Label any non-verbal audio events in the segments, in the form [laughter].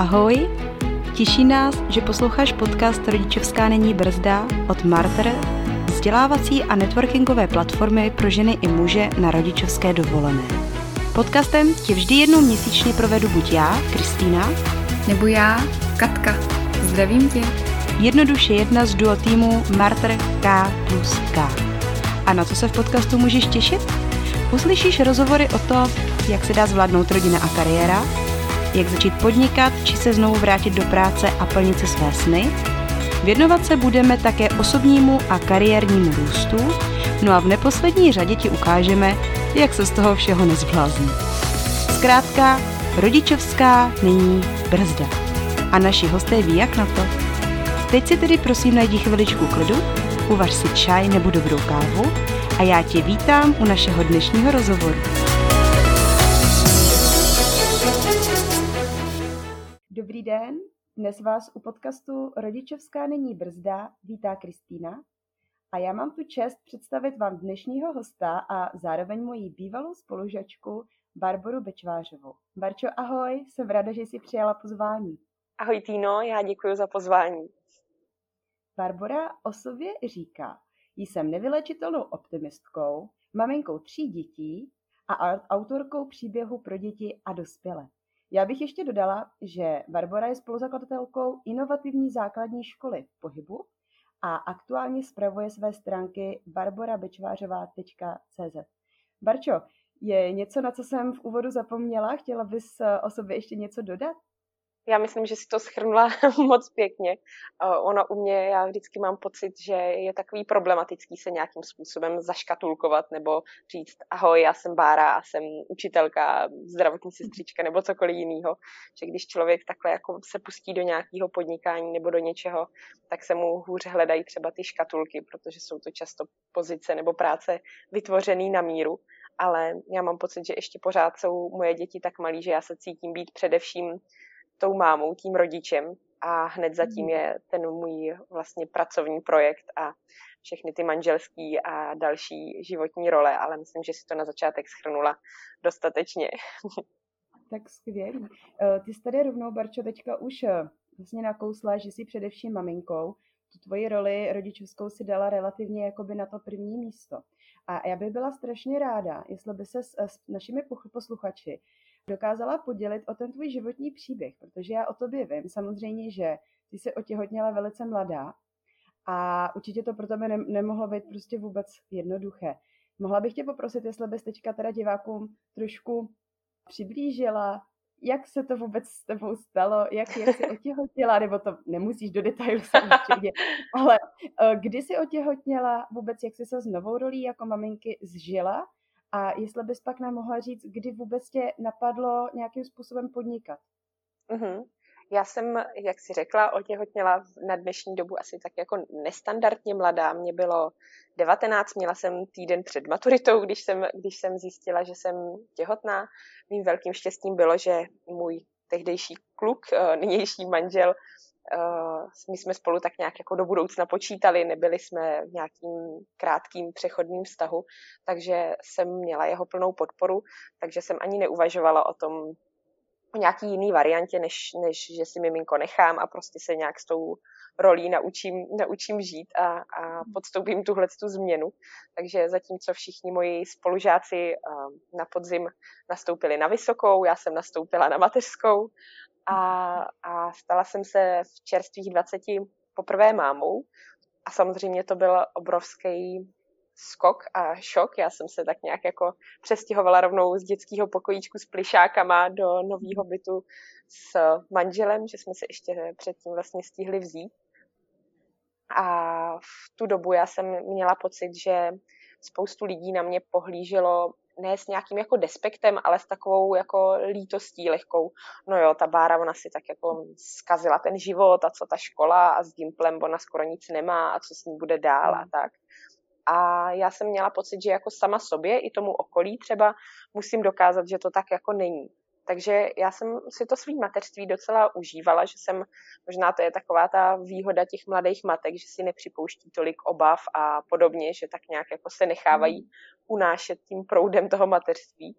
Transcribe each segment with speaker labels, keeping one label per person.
Speaker 1: Ahoj! Těší nás, že posloucháš podcast Rodičovská není brzda od Marter, vzdělávací a networkingové platformy pro ženy i muže na rodičovské dovolené. Podcastem tě vždy jednou měsíčně provedu buď já, Kristýna,
Speaker 2: nebo já, Katka. Zdravím tě.
Speaker 1: Jednoduše jedna z duo týmu Marter K plus K. A na co se v podcastu můžeš těšit? Uslyšíš rozhovory o to, jak se dá zvládnout rodina a kariéra, jak začít podnikat či se znovu vrátit do práce a plnit si své sny. Věnovat se budeme také osobnímu a kariérnímu růstu, no a v neposlední řadě ti ukážeme, jak se z toho všeho nezblázní. Zkrátka, rodičovská není brzda. A naši hosté ví, jak na to. Teď si tedy prosím najdi chviličku klidu, uvař si čaj nebo dobrou kávu a já tě vítám u našeho dnešního rozhovoru. Dobrý den, dnes vás u podcastu Rodičovská není brzda vítá Kristýna a já mám tu čest představit vám dnešního hosta a zároveň moji bývalou spolužačku Barboru Bečvářovou. Barčo, ahoj, jsem ráda, že jsi přijala pozvání.
Speaker 3: Ahoj Týno, já děkuji za pozvání.
Speaker 1: Barbara o sobě říká, jsem nevylečitelnou optimistkou, maminkou tří dětí a autorkou příběhu pro děti a dospělé. Já bych ještě dodala, že Barbara je spoluzakladatelkou inovativní základní školy v pohybu a aktuálně spravuje své stránky barborabečvářová.cz. Barčo, je něco, na co jsem v úvodu zapomněla? Chtěla bys o sobě ještě něco dodat?
Speaker 3: Já myslím, že si to schrnula [laughs] moc pěkně. Ono u mě, já vždycky mám pocit, že je takový problematický se nějakým způsobem zaškatulkovat nebo říct, ahoj, já jsem Bára a jsem učitelka, zdravotní sestřička nebo cokoliv jiného. Že když člověk takhle jako se pustí do nějakého podnikání nebo do něčeho, tak se mu hůře hledají třeba ty škatulky, protože jsou to často pozice nebo práce vytvořený na míru ale já mám pocit, že ještě pořád jsou moje děti tak malí, že já se cítím být především tou mámou, tím rodičem a hned zatím hmm. je ten můj vlastně pracovní projekt a všechny ty manželský a další životní role, ale myslím, že si to na začátek schrnula dostatečně. [laughs]
Speaker 1: Tak skvělý. Eh, ty jsi tady rovnou, Barčo, teďka už eh, vlastně nakousla, že jsi především maminkou. Tu tvoji roli rodičovskou si dala relativně jakoby na to první místo. A já bych byla strašně ráda, jestli by se s, s našimi posluchači dokázala podělit o ten tvůj životní příběh, protože já o tobě vím. Samozřejmě, že ty jsi otěhotněla velice mladá a určitě to pro tebe ne- nemohlo být prostě vůbec jednoduché. Mohla bych tě poprosit, jestli bys teďka teda divákům trošku přiblížila, jak se to vůbec s tebou stalo, jak, jak jsi otěhotněla, nebo to nemusíš do detailu samozřejmě, ale eh, kdy jsi otěhotněla, vůbec jak jsi se s novou rolí jako maminky zžila a jestli bys pak nám mohla říct, kdy vůbec tě napadlo nějakým způsobem podnikat?
Speaker 3: Mm-hmm. Já jsem, jak si řekla, otěhotněla na dnešní dobu asi tak jako nestandardně mladá. Mě bylo 19, měla jsem týden před maturitou, když jsem, když jsem zjistila, že jsem těhotná. Mým velkým štěstím bylo, že můj tehdejší kluk, eh, nynější manžel, my jsme spolu tak nějak jako do budoucna počítali, nebyli jsme v nějakým krátkým přechodným vztahu, takže jsem měla jeho plnou podporu, takže jsem ani neuvažovala o tom, o nějaký jiný variantě, než, než že si miminko nechám a prostě se nějak s tou rolí naučím, naučím žít a, a podstoupím tuhle tu změnu. Takže zatímco všichni moji spolužáci uh, na podzim nastoupili na vysokou, já jsem nastoupila na mateřskou a, a stala jsem se v čerstvých 20 poprvé mámou a samozřejmě to byl obrovský skok a šok. Já jsem se tak nějak jako přestěhovala rovnou z dětského pokojíčku s plišákama do nového bytu s manželem, že jsme se ještě předtím vlastně stihli vzít. A v tu dobu já jsem měla pocit, že spoustu lidí na mě pohlíželo ne s nějakým jako despektem, ale s takovou jako lítostí lehkou. No jo, ta Bára, ona si tak jako zkazila ten život a co ta škola a s Gimplem ona skoro nic nemá a co s ní bude dál a hmm. tak. A já jsem měla pocit, že jako sama sobě i tomu okolí třeba musím dokázat, že to tak jako není. Takže já jsem si to svý mateřství docela užívala, že jsem, možná to je taková ta výhoda těch mladých matek, že si nepřipouští tolik obav a podobně, že tak nějak jako se nechávají hmm. unášet tím proudem toho mateřství.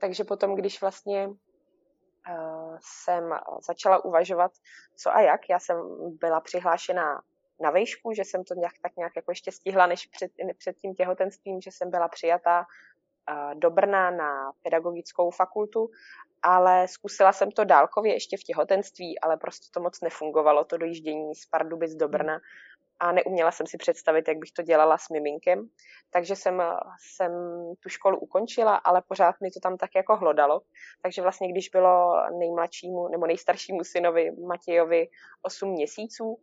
Speaker 3: Takže potom, když vlastně jsem začala uvažovat, co a jak. Já jsem byla přihlášená na vejšku, že jsem to nějak, tak nějak jako ještě stihla než před, před tím těhotenstvím, že jsem byla přijatá do Brna na pedagogickou fakultu, ale zkusila jsem to dálkově ještě v těhotenství, ale prostě to moc nefungovalo, to dojíždění z Pardubic do Brna a neuměla jsem si představit, jak bych to dělala s miminkem. Takže jsem, jsem tu školu ukončila, ale pořád mi to tam tak jako hlodalo. Takže vlastně, když bylo nejmladšímu nebo nejstaršímu synovi Matějovi 8 měsíců,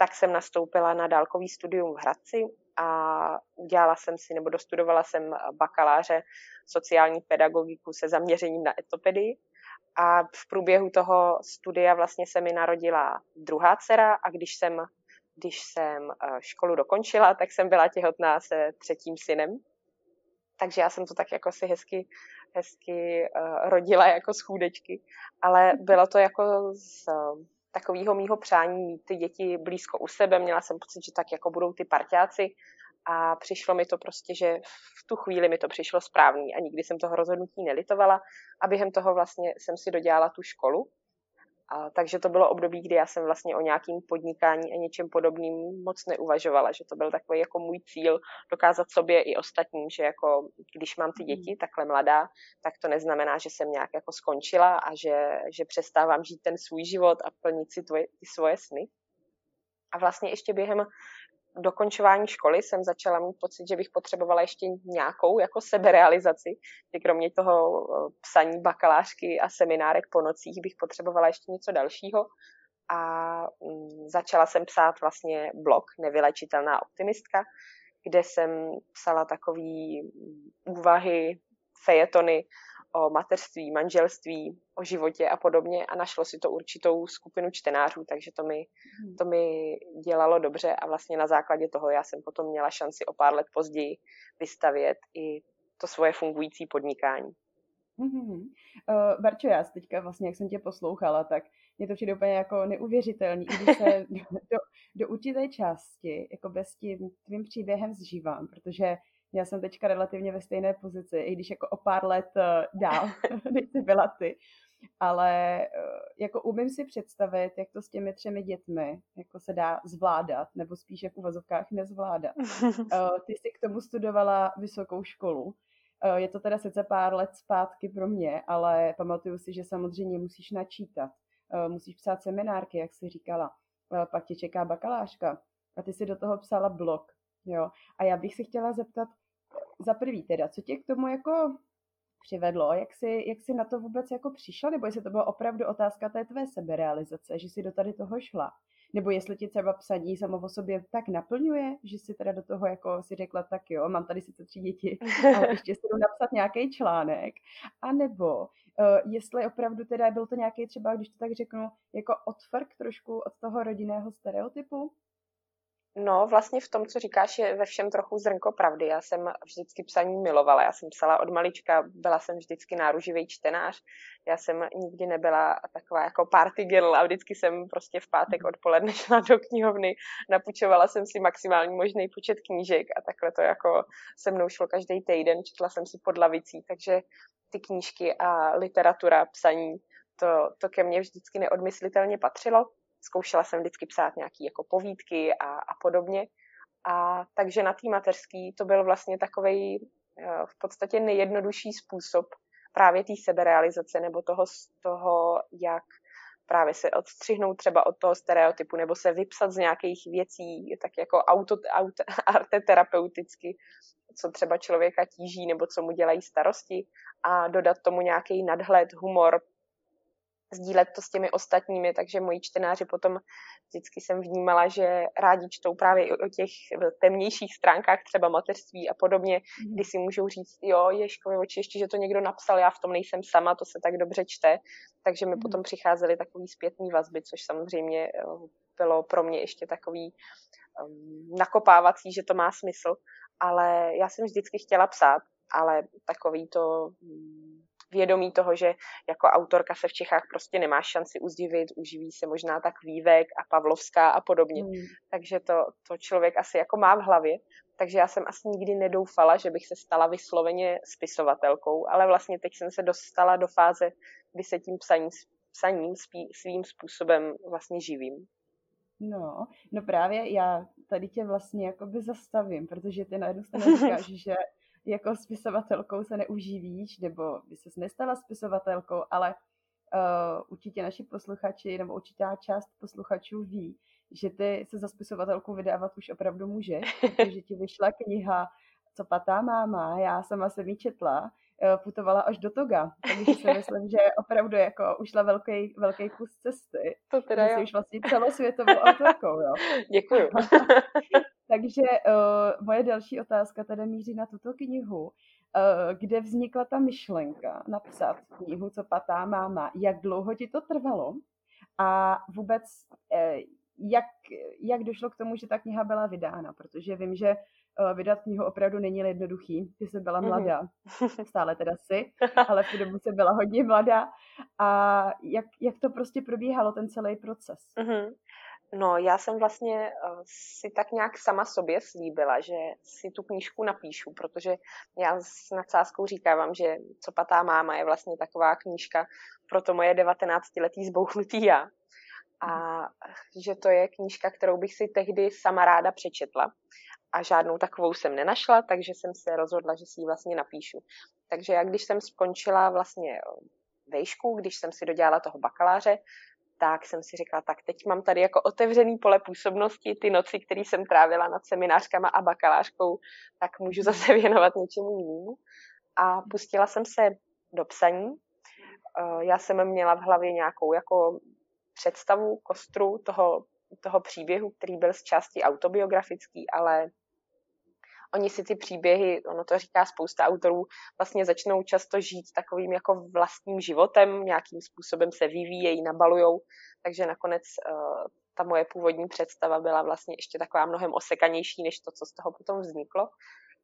Speaker 3: tak jsem nastoupila na dálkový studium v Hradci a udělala jsem si, nebo dostudovala jsem bakaláře sociální pedagogiku se zaměřením na etopedii. A v průběhu toho studia vlastně se mi narodila druhá dcera a když jsem, když jsem eh, školu dokončila, tak jsem byla těhotná se třetím synem. Takže já jsem to tak jako si hezky, hezky uh, rodila jako z chůdečky, ale bylo to jako z, takového mýho přání mít ty děti blízko u sebe. Měla jsem pocit, že tak jako budou ty parťáci. A přišlo mi to prostě, že v tu chvíli mi to přišlo správný. A nikdy jsem toho rozhodnutí nelitovala. A během toho vlastně jsem si dodělala tu školu a, takže to bylo období, kdy já jsem vlastně o nějakým podnikání a něčem podobným moc neuvažovala, že to byl takový jako můj cíl dokázat sobě i ostatním, že jako když mám ty děti hmm. takhle mladá, tak to neznamená, že jsem nějak jako skončila a že, že přestávám žít ten svůj život a plnit si tvoje, ty svoje sny. A vlastně ještě během dokončování školy jsem začala mít pocit, že bych potřebovala ještě nějakou jako seberealizaci, že kromě toho eh, psaní bakalářky a seminárek po nocích bych potřebovala ještě něco dalšího. A mm, začala jsem psát vlastně blog Nevylečitelná optimistka, kde jsem psala takové úvahy, fejetony o mateřství, manželství, o životě a podobně a našlo si to určitou skupinu čtenářů, takže to mi, hmm. to mi dělalo dobře a vlastně na základě toho já jsem potom měla šanci o pár let později vystavět i to svoje fungující podnikání.
Speaker 1: Mm-hmm. Uh, Barčo, já teďka vlastně, jak jsem tě poslouchala, tak mě to přijde úplně jako neuvěřitelný, když se [laughs] do, do určité části jako bez tím tvým příběhem zžívám, protože já jsem teďka relativně ve stejné pozici, i když jako o pár let uh, dál, [laughs] než jsi byla ty. Ale uh, jako umím si představit, jak to s těmi třemi dětmi jako se dá zvládat, nebo spíš jak v uvazovkách nezvládat. Uh, [laughs] ty jsi k tomu studovala vysokou školu. Je to teda sice pár let zpátky pro mě, ale pamatuju si, že samozřejmě musíš načítat. Musíš psát seminárky, jak jsi říkala. Pak tě čeká bakalářka. A ty si do toho psala blog. Jo. A já bych se chtěla zeptat, za prvý teda, co tě k tomu jako přivedlo, jak jsi, jak jsi na to vůbec jako přišla, nebo jestli to byla opravdu otázka té tvé seberealizace, že jsi do tady toho šla, nebo jestli ti třeba psaní samo o sobě tak naplňuje, že si teda do toho jako si řekla, tak jo, mám tady sice tři děti, [laughs] ale ještě si jdu napsat nějaký článek, a nebo uh, jestli opravdu teda byl to nějaký třeba, když to tak řeknu, jako odfrk trošku od toho rodinného stereotypu,
Speaker 3: No, vlastně v tom, co říkáš, je ve všem trochu zrnko pravdy. Já jsem vždycky psaní milovala. Já jsem psala od malička, byla jsem vždycky náruživý čtenář. Já jsem nikdy nebyla taková jako party girl a vždycky jsem prostě v pátek odpoledne [laughs] šla do knihovny, napučovala jsem si maximální možný počet knížek a takhle to jako se mnou šlo každý týden, četla jsem si pod lavicí, takže ty knížky a literatura, psaní, to, to ke mně vždycky neodmyslitelně patřilo zkoušela jsem vždycky psát nějaké jako povídky a, a podobně. A takže na té mateřský to byl vlastně takový eh, v podstatě nejjednodušší způsob právě té seberealizace nebo toho, toho, jak právě se odstřihnout třeba od toho stereotypu nebo se vypsat z nějakých věcí, tak jako auto, auto, [laughs] arteterapeuticky, co třeba člověka tíží nebo co mu dělají starosti a dodat tomu nějaký nadhled, humor, sdílet to s těmi ostatními, takže moji čtenáři potom vždycky jsem vnímala, že rádi čtou právě i o těch temnějších stránkách třeba mateřství a podobně, mm. kdy si můžou říct, jo, Ježkovi oči, ještě, že to někdo napsal, já v tom nejsem sama, to se tak dobře čte, takže mi mm. potom přicházely takový zpětný vazby, což samozřejmě eh, bylo pro mě ještě takový um, nakopávací, že to má smysl, ale já jsem vždycky chtěla psát, ale takový to um, vědomí toho, že jako autorka se v Čechách prostě nemá šanci uzdivit, uživí se možná tak Vývek a Pavlovská a podobně. Mm. Takže to, to člověk asi jako má v hlavě. takže já jsem asi nikdy nedoufala, že bych se stala vysloveně spisovatelkou, ale vlastně teď jsem se dostala do fáze, kdy se tím psaním, psaním svým způsobem vlastně živím.
Speaker 1: No, no právě já tady tě vlastně jakoby zastavím, protože ty na jednu stranu říkáš, [laughs] že jako spisovatelkou se neuživíš, nebo by ses nestala spisovatelkou, ale uh, určitě naši posluchači, nebo určitá část posluchačů ví, že ty se za spisovatelku vydávat už opravdu můžeš, [laughs] protože ti vyšla kniha Co patá máma, já sama jsem ji četla, eh, putovala až do Toga, takže si myslím, že opravdu jako ušla velký, velký kus cesty.
Speaker 3: To teda
Speaker 1: že jsi už vlastně celosvětovou autorkou, jo. [laughs]
Speaker 3: Děkuju. [laughs]
Speaker 1: takže uh, moje další otázka tedy míří na tuto knihu. Uh, kde vznikla ta myšlenka napsat knihu Co patá máma? Jak dlouho ti to trvalo? A vůbec uh, jak, jak došlo k tomu, že ta kniha byla vydána, protože vím, že uh, vydat knihu opravdu není jednoduchý. Ty jsi byla mhm. mladá, [laughs] stále teda si, [laughs] ale v tu dobu jsi byla hodně mladá. A jak, jak to prostě probíhalo, ten celý proces?
Speaker 3: Mm-hmm. No, já jsem vlastně uh, si tak nějak sama sobě slíbila, že si tu knížku napíšu, protože já s nadsázkou říkávám, že Co patá máma je vlastně taková knížka pro to moje 19-letý zbouchnutý já a že to je knížka, kterou bych si tehdy sama ráda přečetla. A žádnou takovou jsem nenašla, takže jsem se rozhodla, že si ji vlastně napíšu. Takže já, když jsem skončila vlastně vejšku, když jsem si dodělala toho bakaláře, tak jsem si řekla, tak teď mám tady jako otevřený pole působnosti, ty noci, které jsem trávila nad seminářkama a bakalářkou, tak můžu zase [laughs] věnovat něčemu jinému. A pustila jsem se do psaní. Já jsem měla v hlavě nějakou jako představu, kostru toho, toho příběhu, který byl z části autobiografický, ale oni si ty příběhy, ono to říká spousta autorů, vlastně začnou často žít takovým jako vlastním životem, nějakým způsobem se vyvíjejí, nabalujou, takže nakonec uh, ta moje původní představa byla vlastně ještě taková mnohem osekanější, než to, co z toho potom vzniklo.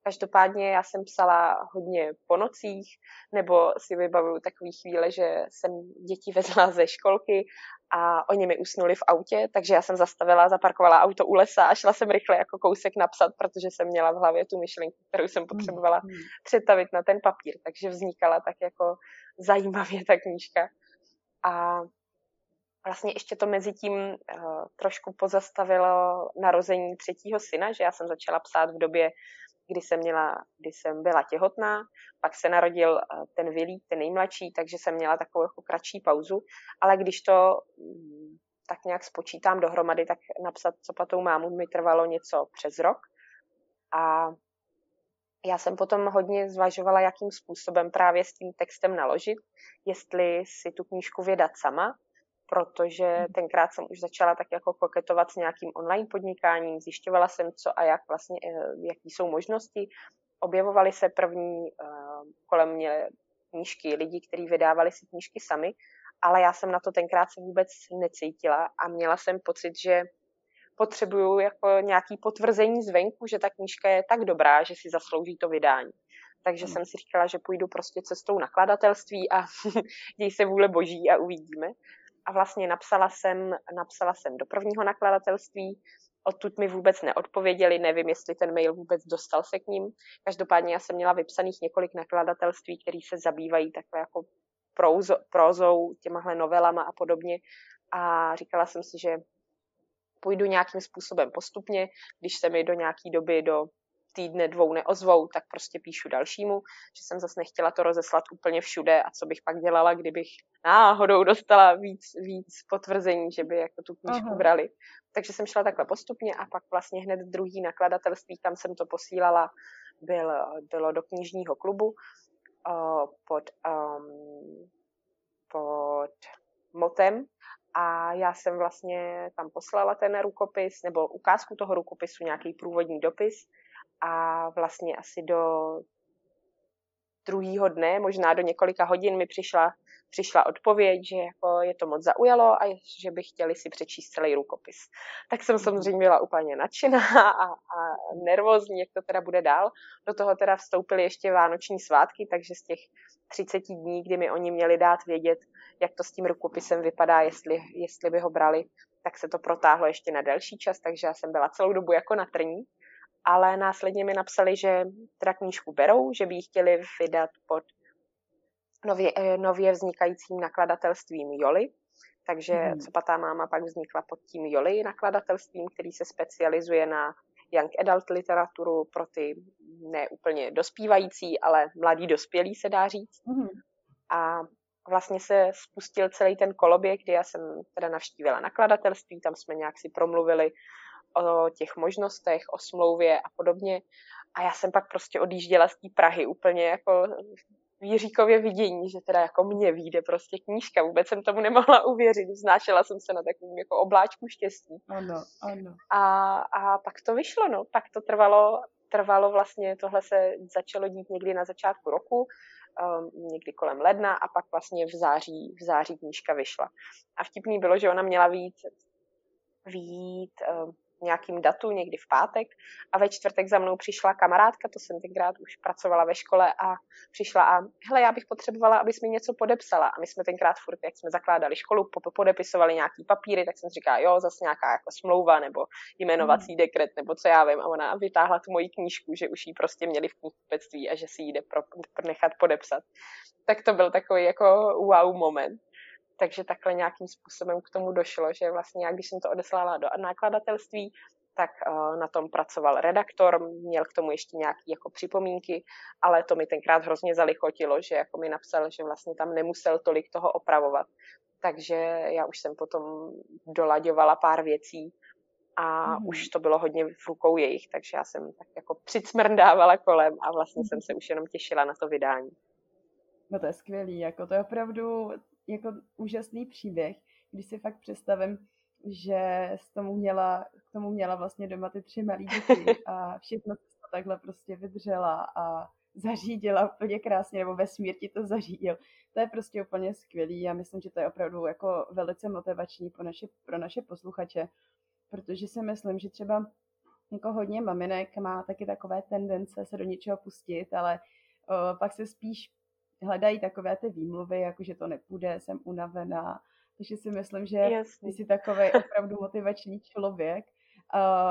Speaker 3: Každopádně já jsem psala hodně po nocích, nebo si vybavuju takové chvíle, že jsem děti vezla ze školky a oni mi usnuli v autě, takže já jsem zastavila, zaparkovala auto u lesa a šla jsem rychle jako kousek napsat, protože jsem měla v hlavě tu myšlenku, kterou jsem potřebovala mm, přetavit na ten papír. Takže vznikala tak jako zajímavě ta knížka. A vlastně ještě to mezi tím uh, trošku pozastavilo narození třetího syna, že já jsem začala psát v době, kdy jsem, měla, kdy jsem byla těhotná, pak se narodil eh, ten Vilí, ten nejmladší, takže jsem měla takovou jako kratší pauzu, ale když to mm, tak nějak spočítám dohromady, tak napsat co patou mámu mi trvalo něco přes rok. A já jsem potom hodně zvažovala, jakým způsobem právě s tím textem naložit, jestli si tu knížku vydat sama, protože hmm. tenkrát jsem už začala tak jako koketovat s nějakým online podnikáním, zjišťovala jsem, co a jak vlastně, eh, jaký jsou možnosti. Objevovaly se první uh, kolem mě knížky, lidi, kteří vydávali si knížky sami, ale já jsem na to tenkrát se vůbec necítila a měla jsem pocit, že potřebuju jako nějaký potvrzení zvenku, že ta knížka je tak dobrá, že si zaslouží to vydání. Takže hmm. jsem si říkala, že půjdu prostě cestou nakladatelství a [laughs] děj se vůle boží a uvidíme a vlastně napsala jsem, napsala jsem do prvního nakladatelství, odtud mi vůbec neodpověděli, nevím, jestli ten mail vůbec dostal se k ním. Každopádně já jsem měla vypsaných několik nakladatelství, které se zabývají takhle jako prózo, prózou, těmahle novelama a podobně. A říkala jsem si, že půjdu nějakým způsobem postupně, když se mi do nějaké doby, do týdne, dvou neozvou, tak prostě píšu dalšímu, že jsem zase nechtěla to rozeslat úplně všude a co bych pak dělala, kdybych náhodou dostala víc, víc potvrzení, že by jako tu knížku Aha. brali. Takže jsem šla takhle postupně a pak vlastně hned druhý nakladatelství, kam jsem to posílala, byl, bylo do knižního klubu uh, pod, um, pod motem a já jsem vlastně tam poslala ten rukopis, nebo ukázku toho rukopisu, nějaký průvodní dopis a vlastně asi do druhého dne, možná do několika hodin mi přišla, přišla odpověď, že jako je to moc zaujalo a že by chtěli si přečíst celý rukopis. Tak jsem mhm. samozřejmě byla úplně nadšená [laughs] a, a nervózní, jak to teda bude dál. Do toho teda vstoupily ještě vánoční svátky, takže z těch 30 dní, kdy mi oni měli dát vědět, jak to s tím rukopisem vypadá, jestli, jestli by ho brali, tak se to protáhlo ještě na delší čas, takže já jsem byla celou dobu jako na trní ale následně mi napsali, že teda knížku berou, že by ji chtěli vydat pod nově, eh, nově vznikajícím nakladatelstvím Joli, takže hmm. Copatá máma pak vznikla pod tím Joli nakladatelstvím, který se specializuje na young adult literaturu pro ty neúplně dospívající, ale mladý dospělí se dá říct. Hmm. A vlastně se spustil celý ten koloběh, kdy já jsem teda navštívila nakladatelství, tam jsme nějak si promluvili o těch možnostech, o smlouvě a podobně. A já jsem pak prostě odjížděla z té Prahy úplně jako Jiříkově vidění, že teda jako mě vyjde prostě knížka. Vůbec jsem tomu nemohla uvěřit. Znášela jsem se na takovým jako obláčku štěstí.
Speaker 1: Ano, ano.
Speaker 3: A, a pak to vyšlo, no. Pak to trvalo, trvalo vlastně, tohle se začalo dít někdy na začátku roku, um, někdy kolem ledna a pak vlastně v září, v září knížka vyšla. A vtipný bylo, že ona měla výjít, výjít um, nějakým datu, někdy v pátek a ve čtvrtek za mnou přišla kamarádka, to jsem tenkrát už pracovala ve škole a přišla a hele, já bych potřebovala, abys mi něco podepsala a my jsme tenkrát furt, jak jsme zakládali školu, podepisovali nějaký papíry, tak jsem říkala, jo, zase nějaká jako smlouva nebo jmenovací hmm. dekret nebo co já vím a ona vytáhla tu moji knížku, že už ji prostě měli v knihkupectví a že si ji jde pro, pro nechat podepsat. Tak to byl takový jako wow moment takže takhle nějakým způsobem k tomu došlo, že vlastně, jak když jsem to odeslala do nakladatelství, tak uh, na tom pracoval redaktor, měl k tomu ještě nějaké jako připomínky, ale to mi tenkrát hrozně zalichotilo, že jako mi napsal, že vlastně tam nemusel tolik toho opravovat. Takže já už jsem potom dolaďovala pár věcí a mm. už to bylo hodně v rukou jejich, takže já jsem tak jako přicmrdávala kolem a vlastně jsem se už jenom těšila na to vydání.
Speaker 1: No to je skvělý, jako to je opravdu jako úžasný příběh, když si fakt představím, že s tomu měla, k tomu měla vlastně doma ty tři malé děti a všechno to takhle prostě vydržela a zařídila úplně krásně, nebo vesmír ti to zařídil. To je prostě úplně skvělý. Já myslím, že to je opravdu jako velice motivační pro naše, pro naše posluchače, protože si myslím, že třeba jako hodně maminek má taky takové tendence se do něčeho pustit, ale uh, pak se spíš hledají takové ty výmluvy, jako že to nepůjde, jsem unavená. Takže si myslím, že Jasný. jsi takový [laughs] opravdu motivační člověk,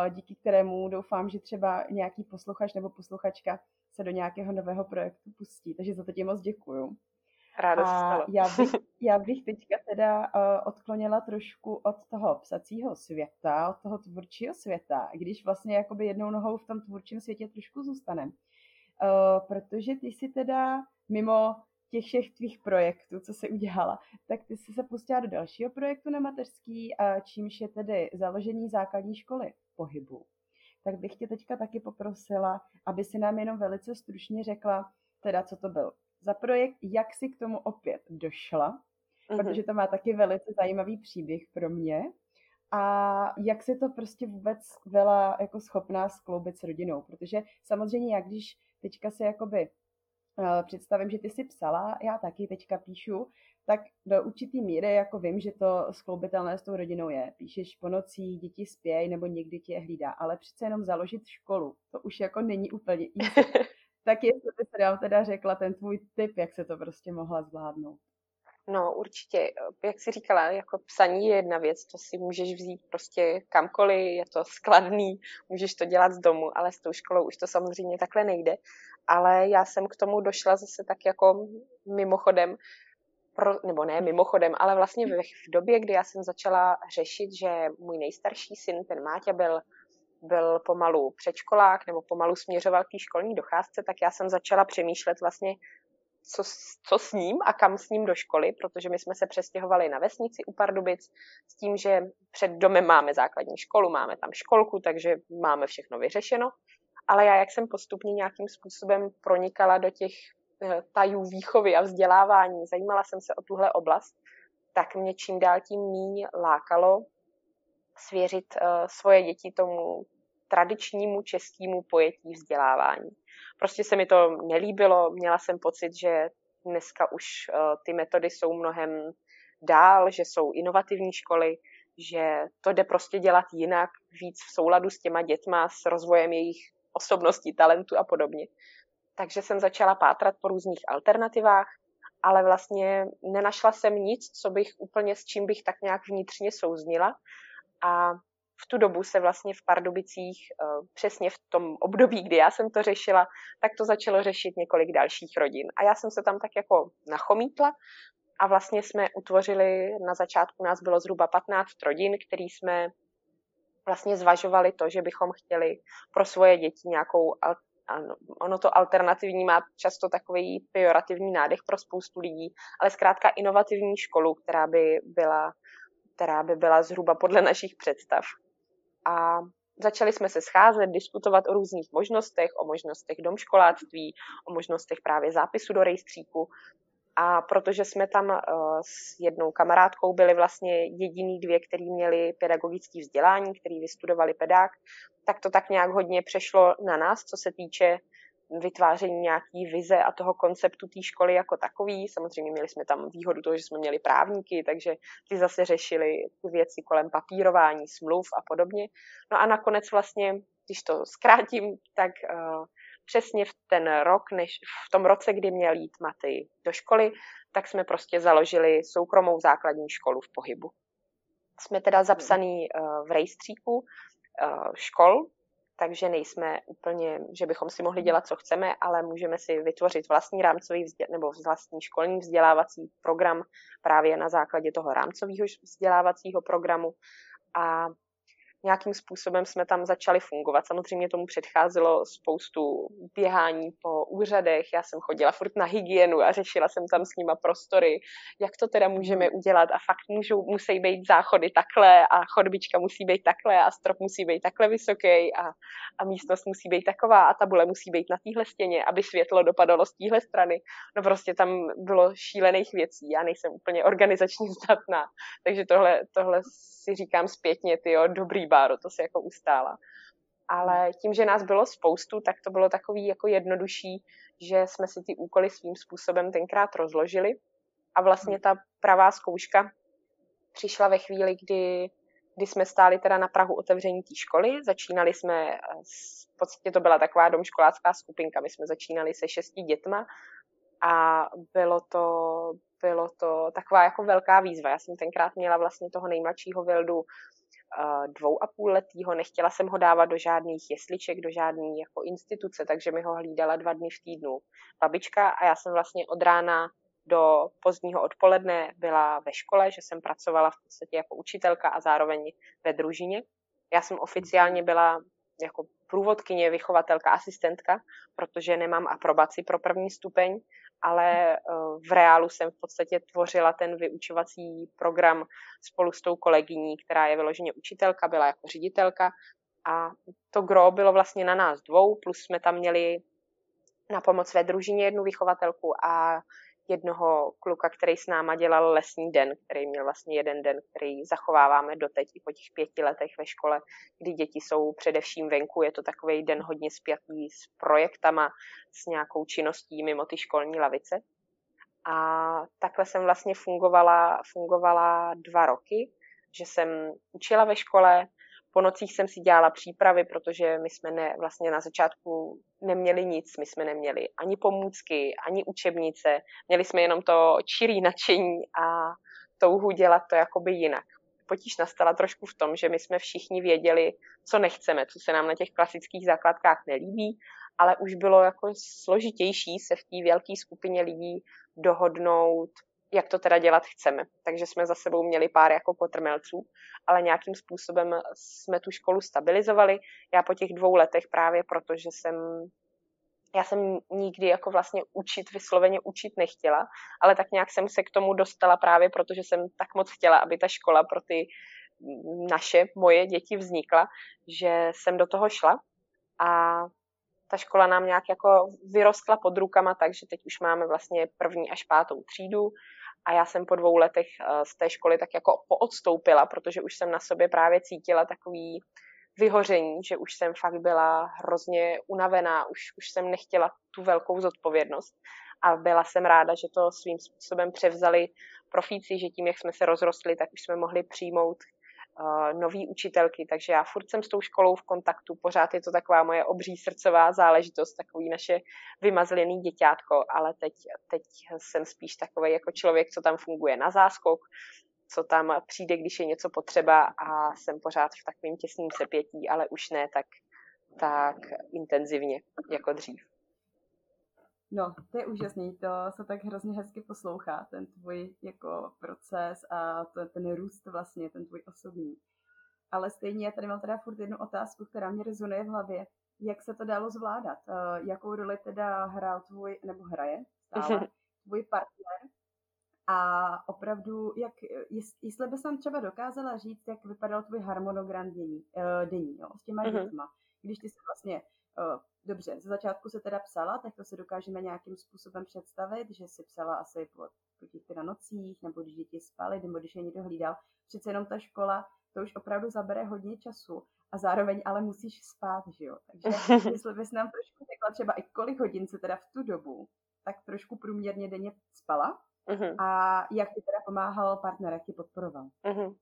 Speaker 1: díky kterému doufám, že třeba nějaký posluchač nebo posluchačka se do nějakého nového projektu pustí. Takže za to ti moc děkuju.
Speaker 3: Ráda se stalo.
Speaker 1: Já bych, [laughs] já bych teďka teda uh, odklonila trošku od toho psacího světa, od toho tvůrčího světa, když vlastně jakoby jednou nohou v tom tvůrčím světě trošku zůstanem. Uh, protože ty si teda mimo těch všech tvých projektů, co jsi udělala, tak ty jsi se pustila do dalšího projektu na mateřský, a čímž je tedy založení základní školy pohybu. Tak bych tě teďka taky poprosila, aby si nám jenom velice stručně řekla, teda co to byl za projekt, jak si k tomu opět došla, mm-hmm. protože to má taky velice zajímavý příběh pro mě. A jak si to prostě vůbec byla jako schopná skloubit s rodinou, protože samozřejmě jak když teďka se jakoby Eh, představím, že ty si psala, já taky teďka píšu, tak do určitý míry jako vím, že to skloubitelné s tou rodinou je. Píšeš po nocích, děti spějí nebo někdy tě hlídá, ale přece jenom založit školu, to už jako není úplně easy. [laughs] tak jestli by se nám teda řekla ten tvůj tip, jak se to prostě mohla zvládnout.
Speaker 3: No určitě, jak jsi říkala, jako psaní je jedna věc, to si můžeš vzít prostě kamkoliv, je to skladný, můžeš to dělat z domu, ale s tou školou už to samozřejmě takhle nejde. Ale já jsem k tomu došla zase tak jako mimochodem, pro, nebo ne mimochodem, ale vlastně v, v době, kdy já jsem začala řešit, že můj nejstarší syn, ten Máťa, byl byl pomalu předškolák nebo pomalu směřoval k té školní docházce, tak já jsem začala přemýšlet vlastně, co, co s ním a kam s ním do školy, protože my jsme se přestěhovali na vesnici u Pardubic s tím, že před domem máme základní školu, máme tam školku, takže máme všechno vyřešeno. Ale já, jak jsem postupně nějakým způsobem pronikala do těch eh, tajů výchovy a vzdělávání, zajímala jsem se o tuhle oblast, tak mě čím dál tím míň lákalo svěřit uh, svoje děti tomu tradičnímu českému pojetí vzdělávání. Prostě se mi to nelíbilo, měla jsem pocit, že dneska už uh, ty metody jsou mnohem dál, že jsou inovativní školy, že to jde prostě dělat jinak, víc v souladu s těma dětma, s rozvojem jejich osobností, talentu a podobně. Takže jsem začala pátrat po různých alternativách, ale vlastně nenašla jsem nic, co bych úplně s čím bych tak nějak vnitřně souznila. A v tu dobu se vlastně v Pardubicích, uh, přesně v tom období, kdy já jsem to řešila, tak to začalo řešit několik dalších rodin. A já jsem se tam tak jako nachomítla a vlastně jsme utvořili, na začátku nás bylo zhruba 15 rodin, který jsme vlastně zvažovali to, že bychom chtěli pro svoje děti nějakou ano, ono to alternativní má často takový pejorativní nádech pro spoustu lidí, ale zkrátka inovativní školu, která by byla, která by byla zhruba podle našich představ. A začali jsme se scházet, diskutovat o různých možnostech, o možnostech domškoláctví, o možnostech právě zápisu do rejstříku. A protože jsme tam uh, s jednou kamarádkou byli vlastně jediný dvě, který měli pedagogické vzdělání, který vystudovali pedák, tak to tak nějak hodně přešlo na nás, co se týče vytváření nějaký vize a toho konceptu té školy jako takový. Samozřejmě měli jsme tam výhodu toho, že jsme měli právníky, takže ty zase řešili ty věci kolem papírování, smluv a podobně. No a nakonec vlastně, když to zkrátím, tak uh, přesně v ten rok, než v tom roce, kdy měl jít Maty do školy, tak jsme prostě založili soukromou základní školu v pohybu. Jsme teda zapsaný uh, v rejstříku uh, škol, takže nejsme úplně, že bychom si mohli dělat, co chceme, ale můžeme si vytvořit vlastní rámcový vzdě- nebo vlastní školní vzdělávací program právě na základě toho rámcového vzdělávacího programu. A nějakým způsobem jsme tam začali fungovat. Samozřejmě tomu předcházelo spoustu běhání po úřadech. Já jsem chodila furt na hygienu a řešila jsem tam s nima prostory, jak to teda můžeme udělat a fakt můžou, musí být záchody takhle a chodbička musí být takhle a strop musí být takhle vysoký a, a místnost musí být taková a tabule musí být na téhle stěně, aby světlo dopadalo z téhle strany. No prostě tam bylo šílených věcí. Já nejsem úplně organizačně [laughs] zdatná, takže tohle, tohle si říkám zpětně, ty dobrý báro, to se jako ustála. Ale tím, že nás bylo spoustu, tak to bylo takový jako jednodušší, že jsme si ty úkoly svým způsobem tenkrát rozložili. A vlastně ta pravá zkouška přišla ve chvíli, kdy, kdy jsme stáli teda na Prahu otevření té školy. Začínali jsme, v podstatě to byla taková domškolácká skupinka, my jsme začínali se šesti dětma a bylo to, bylo to taková jako velká výzva. Já jsem tenkrát měla vlastně toho nejmladšího Vildu dvou a půl letýho, nechtěla jsem ho dávat do žádných jesliček, do žádné jako instituce, takže mi ho hlídala dva dny v týdnu babička a já jsem vlastně od rána do pozdního odpoledne byla ve škole, že jsem pracovala v podstatě jako učitelka a zároveň ve družině. Já jsem oficiálně byla jako průvodkyně, vychovatelka, asistentka, protože nemám aprobaci pro první stupeň, ale eh, v reálu jsem v podstatě tvořila ten vyučovací program spolu s tou kolegyní, která je vyloženě učitelka, byla jako ředitelka. A to gro bylo vlastně na nás dvou, plus jsme tam měli na pomoc ve družině jednu vychovatelku a jednoho kluka, který s náma dělal lesní den, který měl vlastně jeden den, který zachováváme doteď i po těch pěti letech ve škole, kdy děti jsou především venku. Je to takový den hodně spjatý s projektama, s nějakou činností mimo ty školní lavice. A takhle jsem vlastně fungovala, fungovala dva roky, že jsem učila ve škole, po nocích jsem si dělala přípravy, protože my jsme ne, vlastně na začátku neměli nic, my jsme neměli ani pomůcky, ani učebnice, měli jsme jenom to čirý nadšení a touhu dělat to jakoby jinak. Potíž nastala trošku v tom, že my jsme všichni věděli, co nechceme, co se nám na těch klasických základkách nelíbí, ale už bylo jako složitější se v té velké skupině lidí dohodnout, jak to teda dělat chceme. Takže jsme za sebou měli pár jako potrmelců, ale nějakým způsobem jsme tu školu stabilizovali. Já po těch dvou letech právě, protože jsem já jsem nikdy jako vlastně učit, vysloveně učit nechtěla, ale tak nějak jsem se k tomu dostala právě, protože jsem tak moc chtěla, aby ta škola pro ty naše, moje děti vznikla, že jsem do toho šla a ta škola nám nějak jako vyrostla pod rukama, takže teď už máme vlastně první až pátou třídu a já jsem po dvou letech eh, z té školy tak jako poodstoupila, protože už jsem na sobě právě cítila takový vyhoření, že už jsem fakt byla hrozně unavená, už, už jsem nechtěla tu velkou zodpovědnost. A byla jsem ráda, že to svým způsobem převzali profíci, že tím, jak jsme se rozrostli, tak už jsme mohli přijmout uh, nový učitelky, takže já furt jsem s tou školou v kontaktu, pořád je to taková moje obří srdcová záležitost, takový naše vymazlený děťátko, ale teď, teď jsem spíš takový jako člověk, co tam funguje na záskok, co tam přijde, když je něco potřeba a jsem pořád v takovém těsným sepětí, ale už ne tak, tak intenzivně jako dřív.
Speaker 1: No, to je úžasný, to se tak hrozně hezky poslouchá, ten tvůj jako proces a to, ten růst vlastně, ten tvůj osobní. Ale stejně já tady mám teda furt jednu otázku, která mě rezonuje v hlavě. Jak se to dalo zvládat? Uh, jakou roli teda hrál tvůj, nebo hraje stále, [laughs] tvůj partner? A opravdu, jak, jestli bys nám třeba dokázala říct, jak vypadal tvůj harmonogram dění, uh, denní jo, s těma uh-huh. dětma, když ty jsi vlastně Dobře, ze začátku se teda psala, tak to si dokážeme nějakým způsobem představit, že si psala asi po, po těch teda nocích, nebo když děti spaly, nebo když je někdo hlídal. Přece jenom ta škola, to už opravdu zabere hodně času a zároveň ale musíš spát, že jo. Takže [laughs] jestli bys nám trošku řekla třeba i kolik hodin se teda v tu dobu, tak trošku průměrně denně spala uh-huh. a jak ti teda pomáhal partner, jak ti podporoval. Uh-huh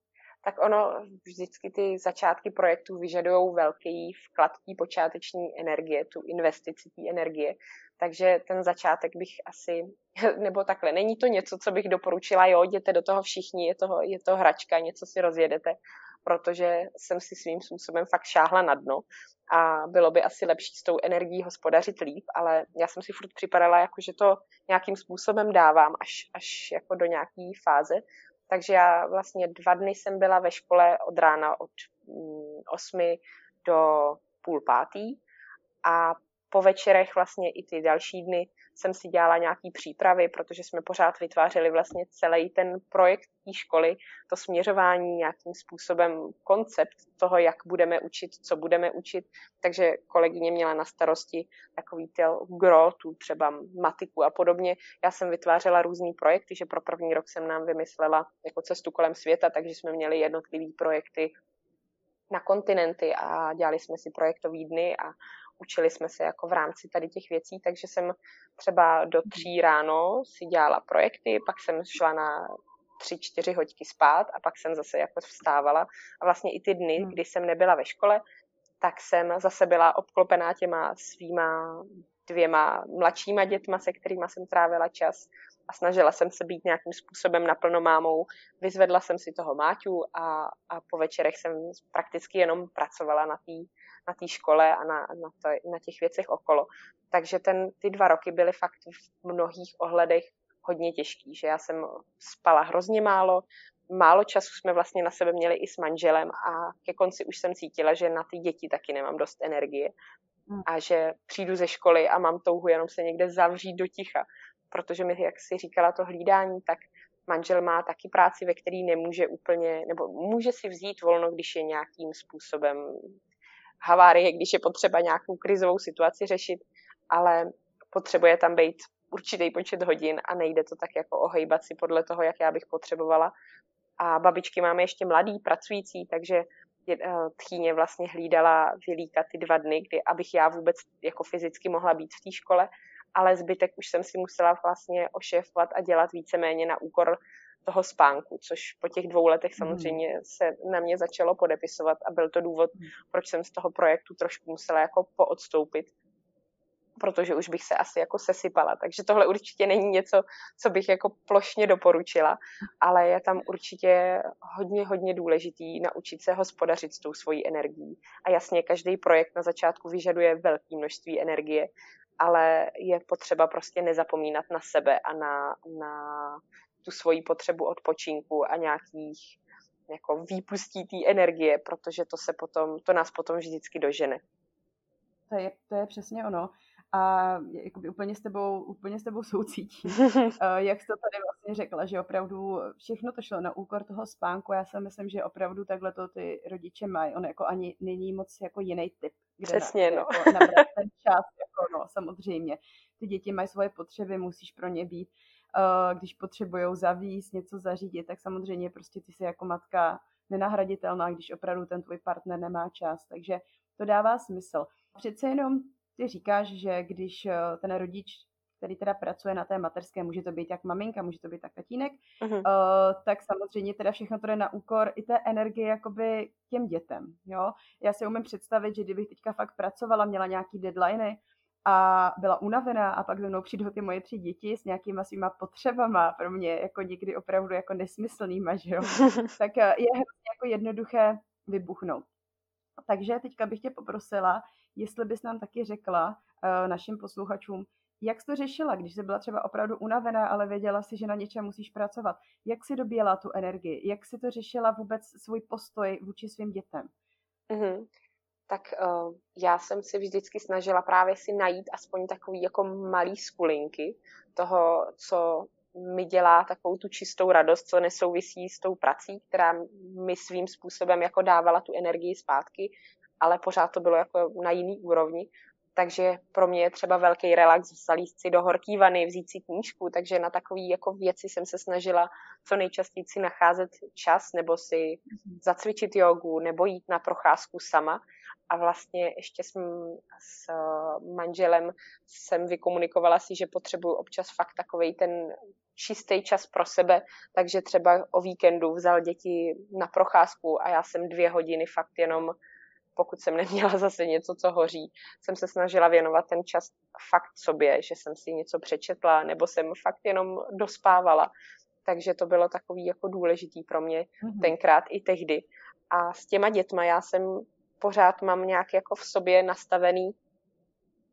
Speaker 3: tak ono vždycky ty začátky projektů vyžadují velký vklad té počáteční energie, tu investici té energie. Takže ten začátek bych asi, [laughs] nebo takhle, není to něco, co bych doporučila, jo, jděte do toho všichni, je to, je to hračka, něco si rozjedete, protože jsem si svým způsobem fakt šáhla na dno a bylo by asi lepší s tou energií hospodařit líp, ale já jsem si furt připadala, jako že to nějakým způsobem dávám až, až jako do nějaké fáze, takže já vlastně dva dny jsem byla ve škole od rána od 8 mm, do půl pátý a po večerech vlastně i ty další dny jsem si dělala nějaký přípravy, protože jsme pořád vytvářeli vlastně celý ten projekt té školy, to směřování nějakým způsobem, koncept toho, jak budeme učit, co budeme učit. Takže kolegyně měla na starosti takový to gro, tu třeba matiku a podobně. Já jsem vytvářela různý projekty, že pro první rok jsem nám vymyslela jako cestu kolem světa, takže jsme měli jednotlivý projekty na kontinenty a dělali jsme si projektový dny a učili jsme se jako v rámci tady těch věcí, takže jsem třeba do tří ráno si dělala projekty, pak jsem šla na tři, čtyři hoďky spát a pak jsem zase jako vstávala. A vlastně i ty dny, hmm. kdy jsem nebyla ve škole, tak jsem zase byla obklopená těma svýma dvěma mladšíma dětma, se kterými jsem trávila čas a snažila jsem se být nějakým způsobem naplno mámou. Vyzvedla jsem si toho Máťu a, a po večerech jsem prakticky jenom pracovala na té na té škole a na, na, to, na těch věcech okolo. Takže ten, ty dva roky byly fakt v mnohých ohledech hodně těžký, že já jsem spala hrozně málo, málo času jsme vlastně na sebe měli i s manželem a ke konci už jsem cítila, že na ty děti taky nemám dost energie hmm. a že přijdu ze školy a mám touhu jenom se někde zavřít do ticha, protože mi, jak si říkala, to hlídání, tak manžel má taky práci, ve který nemůže úplně, nebo může si vzít volno, když je nějakým způsobem havárie, když je potřeba nějakou krizovou situaci řešit, ale potřebuje tam být určitý počet hodin a nejde to tak jako ohejbat si podle toho, jak já bych potřebovala. A babičky máme ještě mladý, pracující, takže eh, tchýně vlastně hlídala vylíkat ty dva dny, kdy abych já vůbec jako fyzicky mohla být v té škole, ale zbytek už jsem si musela vlastně ošéfovat a dělat víceméně na úkor toho spánku, což po těch dvou letech hmm. samozřejmě se na mě začalo podepisovat a byl to důvod, hmm. proč jsem z toho projektu trošku musela jako poodstoupit, protože už bych se asi jako sesypala. Takže tohle určitě není něco, co bych jako plošně doporučila, ale je tam určitě hodně, hodně důležitý naučit se hospodařit s tou svojí energií. A jasně, každý projekt na začátku vyžaduje velké množství energie, ale je potřeba prostě nezapomínat na sebe a na, na tu svoji potřebu odpočinku a nějakých jako výpustí té energie, protože to se potom, to nás potom vždycky dožene.
Speaker 1: To je, to je přesně ono. A jakoby úplně s tebou, úplně s tebou soucítím. [laughs] Eh, jak jsi to tady vlastně řekla, že opravdu všechno to šlo na úkor toho spánku. Já si myslím, že opravdu takhle to ty rodiče mají. On jako ani není moc jako jiný typ.
Speaker 3: Kde Přesně, na,
Speaker 1: no. Jako nabrat ten čas, jako no, samozřejmě. Ty děti mají svoje potřeby, musíš pro ně být když potřebují zavíst, něco zařídit, tak samozřejmě prostě ty jsi jako matka nenahraditelná, když opravdu ten tvůj partner nemá čas. Takže to dává smysl. Přece jenom ty říkáš, že když eh, ten rodič, který teda pracuje na té materské, může to být jak maminka, může to být tak tatínek, uh-huh. uh, tak samozřejmě teda všechno to jde na úkor i té energie jakoby těm dětem, jo. Já si umím představit, že kdybych teďka fakt pracovala, měla nějaký deadliny, a byla unavená a pak ze mnou přijdou ty moje tři děti s nějakýma svýma potřebama, pro mě jako někdy opravdu jako nesmyslnýma, že jo, [laughs] tak eh, je jako jednoduché vybuchnout. Takže teďka bych tě poprosila, jestli bys nám taky řekla uh, našim posluchačům, jak jsi to řešila, když jsi byla třeba opravdu unavená, ale věděla si, že na něčem musíš pracovat? Jak si dobíjela tu energii? Jak si to řešila vůbec svůj postoj vůči svým dětem?
Speaker 3: Mm-hmm. Tak uh, já jsem si vždycky snažila právě si najít aspoň takový jako malý skulinky toho, co mi dělá takovou tu čistou radost, co nesouvisí s tou prací, která mi svým způsobem jako dávala tu energii zpátky, ale pořád to bylo jako na jiný úrovni. Takže pro mě je třeba velký relax zalíst si do horký vany, vzít si knížku, takže na takové jako věci jsem se snažila co nejčastěji si nacházet čas, nebo si zacvičit jogu, nebo jít na procházku sama. A vlastně ještě jsem s manželem jsem vykomunikovala si, že potřebuju občas fakt takový ten čistý čas pro sebe, takže třeba o víkendu vzal děti na procházku a já jsem dvě hodiny fakt jenom pokud jsem neměla [laughs] zase něco, co hoří, jsem se snažila věnovat ten čas fakt sobě, že jsem si něco přečetla, nebo jsem fakt jenom dospávala. Takže to bylo takový jako důležitý pro mě mm-hmm. tenkrát i tehdy. A s těma dětma já jsem pořád mám nějak jako v sobě nastavený,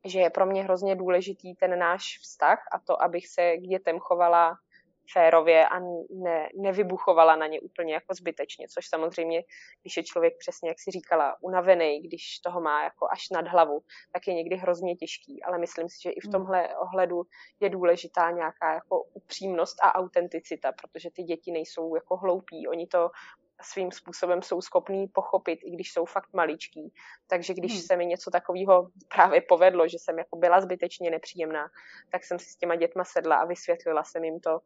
Speaker 3: že je pro mě hrozně důležitý ten náš vztah a to, abych se k dětem chovala férově a ne, nevybuchovala na ně úplně jako zbytečně, což samozřejmě, když je člověk přesně, jak si říkala, unavený, když toho má jako až nad hlavu, tak je někdy hrozně těžký, ale myslím si, že i v hmm. tomhle ohledu je důležitá nějaká jako upřímnost a autenticita, protože ty děti nejsou jako hloupí, oni to svým způsobem jsou schopní pochopit, i když jsou fakt maličký. Takže když hmm. se mi něco takového právě povedlo, že jsem jako byla zbytečně nepříjemná, tak jsem si s těma dětma sedla a vysvětlila jsem jim to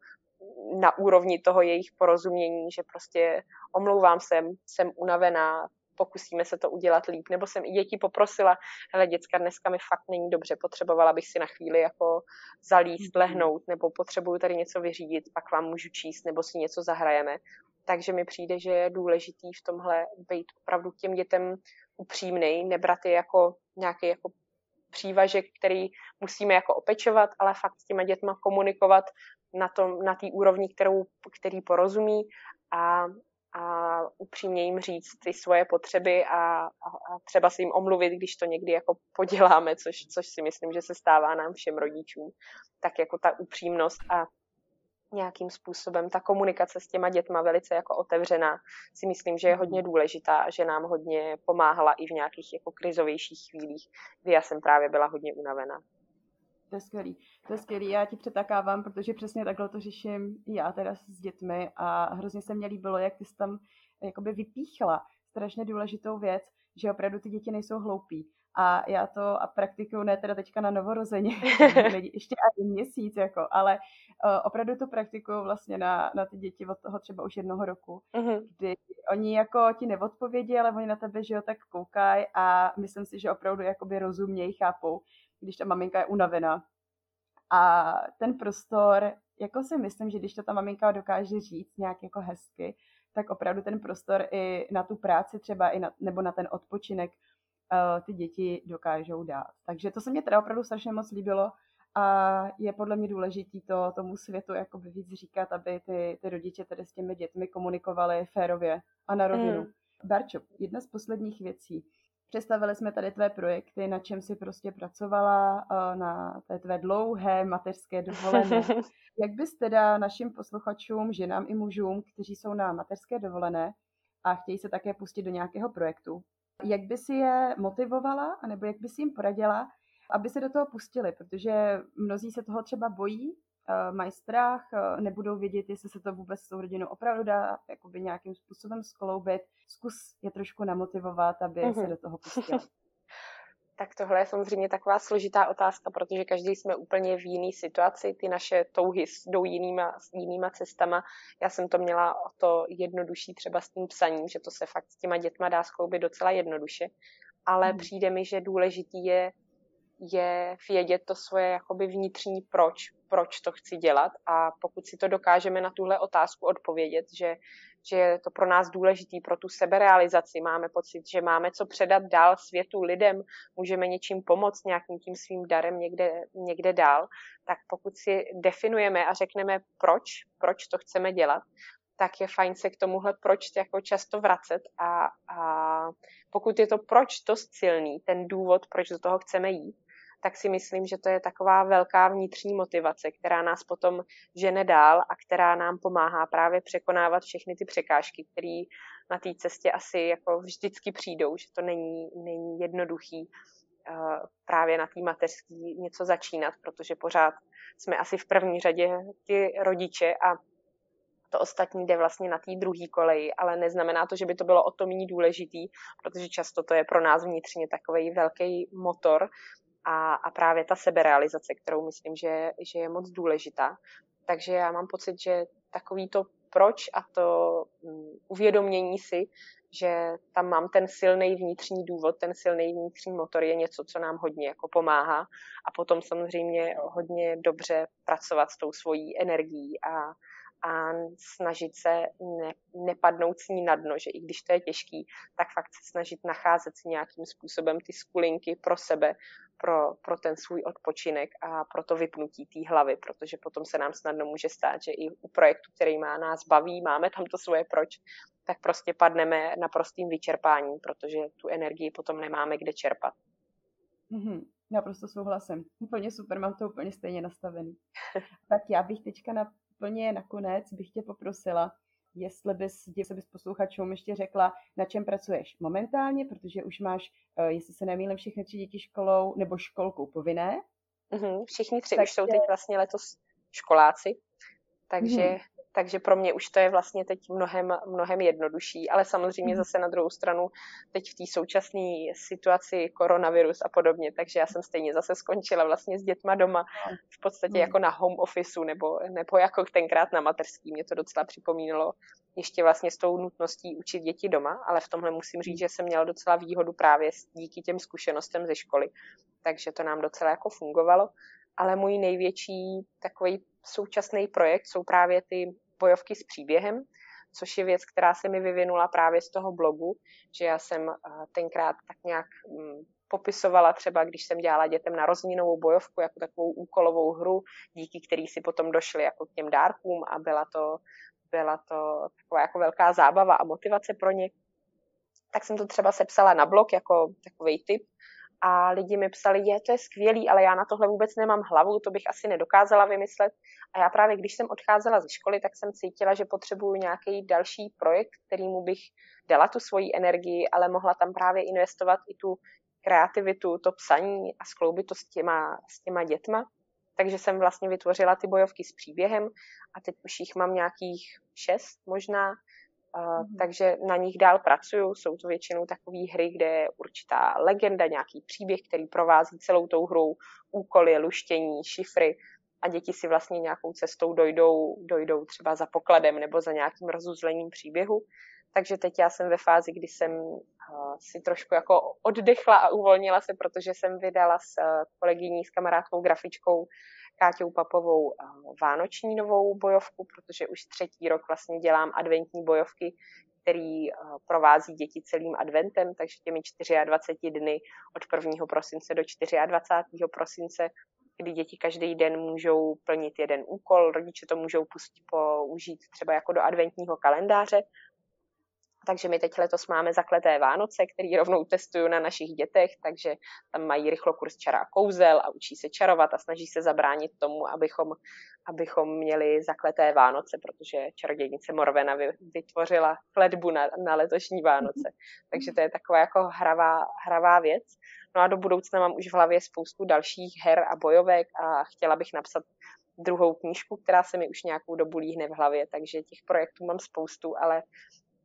Speaker 3: na úrovni toho jejich porozumění, že prostě omlouvám se, jsem unavená, pokusíme se to udělat líp. Nebo jsem i děti poprosila, hele děcka, dneska mi fakt není dobře, potřebovala bych si na chvíli jako zalíst, mhm. lehnout, nebo potřebuju tady něco vyřídit, pak vám můžu číst, nebo si něco zahrajeme. Takže mi přijde, že je důležitý v tomhle být opravdu těm dětem upřímný, nebrat je jako nějaký jako přívažek, který musíme jako opečovat, ale fakt s těma dětma komunikovat na tom, na té úrovni, kterou, který porozumí a, a upřímně jim říct ty svoje potřeby a, a, a třeba si jim omluvit, když to někdy jako poděláme, což, což si myslím, že se stává nám všem rodičům, tak jako ta upřímnost a nějakým způsobem ta komunikace s těma dětma velice jako otevřená si myslím, že je hodně důležitá a že nám hodně pomáhala i v nějakých jako krizovějších chvílích, kdy já jsem právě byla hodně unavená.
Speaker 1: To je skvělý. To je skvělý. Já ti přetakávám, protože přesně takhle to řeším já teda s dětmi a hrozně se mně líbilo, jak ty jsi tam jakoby vypíchla strašně důležitou věc, že opravdu ty děti nejsou hloupí. A já to a praktikuju ne teda teďka na novorozeně, [laughs] ještě ani měsíc, jako, ale uh, opravdu to praktikuju vlastně na, na ty děti od toho třeba už jednoho roku, uh-huh. kdy oni jako ti neodpovědí, ale oni na tebe, že jo, tak koukají a myslím si, že opravdu jakoby rozumějí, chápou, když ta maminka je unavená. A ten prostor, jako si myslím, že když to ta maminka dokáže říct nějak jako hezky, tak opravdu ten prostor i na tu práci třeba, i na, nebo na ten odpočinek uh, ty děti dokážou dát. Takže to se mě teda opravdu strašně moc líbilo a je podle mě důležitý to tomu světu jakoby víc říkat, aby ty, ty rodiče tedy s těmi dětmi komunikovali férově a na rovinu. Mm. Barčo, jedna z posledních věcí. Představili jsme tady tvé projekty, na čem si prostě pracovala, eh, na té tvé dlouhé mateřské dovolené. [laughs] Jak bys teda našim posluchačům, ženám i mužům, kteří jsou na mateřské dovolené a chtějí se také pustit do nějakého projektu, jak by si je motivovala, nebo jak by si jim poradila, aby se do toho pustili, protože mnozí se toho třeba bojí, Eh, mají strach, eh, nebudou vědět, jestli se to vůbec s tou rodinou opravdu dá jakoby nějakým způsobem skloubit. Zkus je trošku namotivovat, aby mm-hmm. se mhm. do toho pustili. [laughs]
Speaker 3: Tak tohle je samozřejmě taková složitá otázka, protože každý jsme úplně v jiné situaci, ty naše touhy jdou jinýma, jinýma cestama. Já jsem to měla o to jednodušší třeba s tím psaním, že to se fakt s těma dětma dá skloubit docela jednoduše, ale hmm. přijde mi, že důležitý je je vědět to svoje jakoby vnitřní proč, proč to chci dělat a pokud si to dokážeme na tuhle otázku odpovědět, že, že je to pro nás důležitý, pro tu seberealizaci, máme pocit, že máme co předat dál světu, lidem, můžeme něčím pomoct, nějakým tím svým darem někde, někde dál, tak pokud si definujeme a řekneme proč, proč to chceme dělat, tak je fajn se k tomuhle proč jako často vracet a, a pokud je to proč dost silný, ten důvod, proč do toho chceme jít, tak si myslím, že to je taková velká vnitřní motivace, která nás potom žene dál a která nám pomáhá právě překonávat všechny ty překážky, které na té cestě asi jako vždycky přijdou, že to není, není jednoduchý uh, právě na té mateřský něco začínat, protože pořád jsme asi v první řadě ty rodiče a to ostatní jde vlastně na té druhé koleji, ale neznamená to, že by to bylo o to méně důležitý, protože často to je pro nás vnitřně takový velký motor a, a právě ta seberealizace, kterou myslím, že, že je moc důležitá. Takže já mám pocit, že takový to proč a to um, uvědomění si, že tam mám ten silný vnitřní důvod, ten silný vnitřní motor je něco, co nám hodně jako pomáhá a potom samozřejmě hodně dobře pracovat s tou svojí energií a, a snažit se ne, nepadnout s ní na dno, že i když to je těžký, tak fakt se snažit nacházet si nějakým způsobem ty skulinky pro sebe, pro, pro ten svůj odpočinek a pro to vypnutí té hlavy, protože potom se nám snadno může stát, že i u projektu, který má nás baví, máme tam to svoje proč, tak prostě padneme na prostým vyčerpání, protože tu energii potom nemáme kde čerpat.
Speaker 1: Mm-hmm. Naprosto souhlasím. Úplně super, mám to úplně stejně nastavený. tak já bych teďka na úplně nakonec bych tě poprosila, jestli bys, jestli bys posluchačům ještě řekla, na čem pracuješ momentálně, protože už máš, eh, jestli se nemýlím, všechny tři děti školou nebo školkou povinné.
Speaker 3: Mm-hmm, všichni tři tak už jsou teď vlastně letos školáci, takže mm-hmm takže pro mě už to je vlastně teď mnohem, mnohem jednodušší, ale samozřejmě mhm. zase na druhou stranu teď v té současné situaci koronavirus a podobně, takže já jsem stejně zase skončila vlastně s dětma doma v podstatě mhm. jako na home officeu nebo, nebo jako tenkrát na mateřský, mě to docela připomínalo ještě vlastně s tou nutností učit děti doma, ale v tomhle musím říct, že jsem měla docela výhodu právě díky těm zkušenostem ze školy, takže to nám docela jako fungovalo. Ale můj největší takový současný projekt jsou právě ty bojovky s příběhem, což je věc, která se mi vyvinula právě z toho blogu, že já jsem eh, tenkrát tak nějak mm, popisovala třeba, když jsem dělala dětem narozeninovou bojovku jako takovou úkolovou hru, díky který si potom došli jako k těm dárkům a byla to, byla to taková jako velká zábava a motivace pro ně. Tak jsem to třeba sepsala na blog jako takový tip a lidi mi psali, je, to je skvělý, ale já na tohle vůbec nemám hlavu, to bych asi nedokázala vymyslet. A já právě, když jsem odcházela ze školy, tak jsem cítila, že potřebuju nějaký další projekt, kterýmu bych dala tu svoji energii, ale mohla tam právě investovat i tu kreativitu, to psaní a skloubit to s těma, s těma dětma. Takže jsem vlastně vytvořila ty bojovky s příběhem a teď už jich mám nějakých šest možná mm-hmm. takže na nich dál pracuju. Jsou to většinou takové hry, kde je určitá legenda, nějaký příběh, který provází celou tou hrou, úkoly, luštění, šifry a děti si vlastně nějakou cestou dojdou, dojdou třeba za pokladem nebo za nějakým rozuzlením příběhu. Takže teď já jsem ve fázi, kdy jsem uh, si trošku jako oddechla a uvolnila se, protože jsem vydala s uh, kolegyní, s kamarádkou grafičkou Káťou Papovou uh, vánoční novou bojovku, protože už třetí rok vlastně dělám adventní bojovky, který uh, provází děti celým adventem, takže těmi 24 dny od 1. prosince do 24. prosince kdy děti každý den můžou plnit jeden úkol, rodiče to můžou pustit, použít třeba jako do adventního kalendáře takže my teď letos máme zakleté Vánoce, který rovnou testuju na našich dětech, takže tam mají rychlo kurz čará kouzel a učí se čarovat a snaží se zabránit tomu, abychom, abychom měli zakleté Vánoce, protože čarodějnice Morvena vytvořila kletbu na, na letošní Vánoce. Takže to je taková jako hravá, hravá věc. No a do budoucna mám už v hlavě spoustu dalších her a bojovek a chtěla bych napsat druhou knížku, která se mi už nějakou dobu líhne v hlavě, takže těch projektů mám spoustu, ale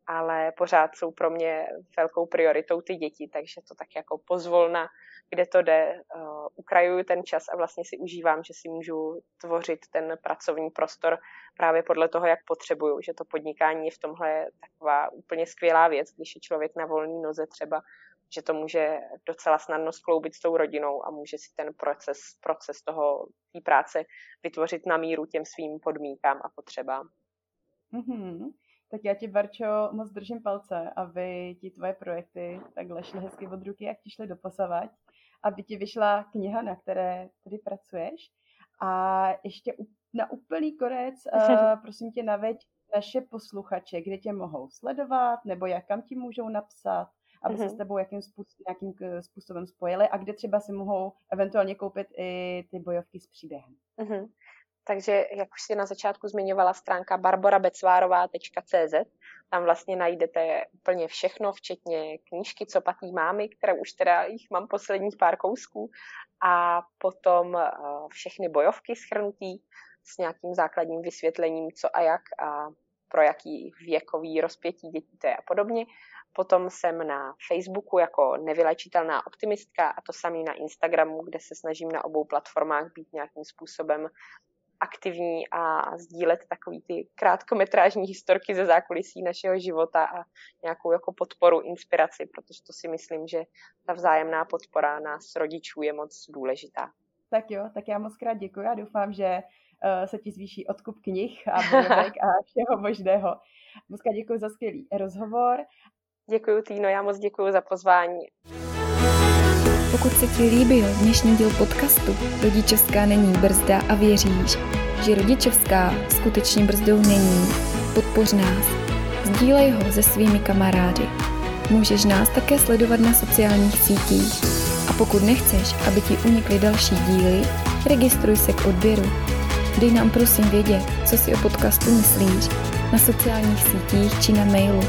Speaker 3: ale pořád jsou pro mě velkou prioritou ty děti, takže to tak jako pozvolna, kde to jde, uh, ukrajuju ten čas a vlastně si užívám, že si můžu tvořit ten pracovní prostor právě podle toho, jak potřebuju, že to podnikání je v tomhle taková úplně skvělá věc, když je člověk na volné noze třeba, že to může docela snadno skloubit s tou rodinou a může si ten proces, proces toho, té práce vytvořit na míru těm svým podmínkám a potřebám.
Speaker 1: Mm-hmm. Tak já ti, Barčo, moc držím palce, aby ti tvoje projekty takhle šly hezky od ruky, jak ti šly doposavať, aby ti vyšla kniha, na které tady pracuješ. A ještě na úplný konec, uh, [laughs] prosím tě, naveď naše posluchače, kde tě mohou sledovat, nebo jak kam ti můžou napsat, aby se s tebou jakým způsobem, nějakým způsobem spojili a kde třeba si mohou eventuálně koupit i ty bojovky s příběhem.
Speaker 3: Mm-hmm. Takže, jak už si na začátku zmiňovala, stránka barborabecvárová.cz, tam vlastně najdete úplně všechno, včetně knížky Co patý mámy, které už teda jich mám posledních pár kousků, a potom eh, všechny bojovky schrnutí s nějakým základním vysvětlením, co a jak a pro jaký věkový rozpětí dětí to je a podobně. Potom jsem na Facebooku jako nevylečitelná optimistka a to samý na Instagramu, kde se snažím na obou platformách být nějakým způsobem aktivní a sdílet takový ty krátkometrážní historky ze zákulisí našeho života a nějakou jako podporu, inspiraci, protože to si myslím, že ta vzájemná podpora nás rodičů je moc důležitá.
Speaker 1: Tak jo, tak já moc krát děkuji a doufám, že uh, se ti zvýší odkup knih a [laughs] a všeho možného. Moc děkuji za skvělý rozhovor.
Speaker 3: Děkuji, Týno, já moc děkuji za pozvání.
Speaker 2: Pokud se ti líbil dnešní díl podcastu Rodičovská není brzda a věříš, že rodičovská skutečně brzdou není, podpoř nás. Sdílej ho se svými kamarády. Můžeš nás také sledovat na sociálních sítích. A pokud nechceš, aby ti unikly další díly, registruj se k odběru. Dej nám prosím vědět, co si o podcastu myslíš na sociálních sítích či na mailu.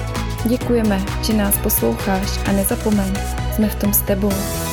Speaker 2: Děkujeme, že nás posloucháš a nezapomeň, jsme v tom s tebou.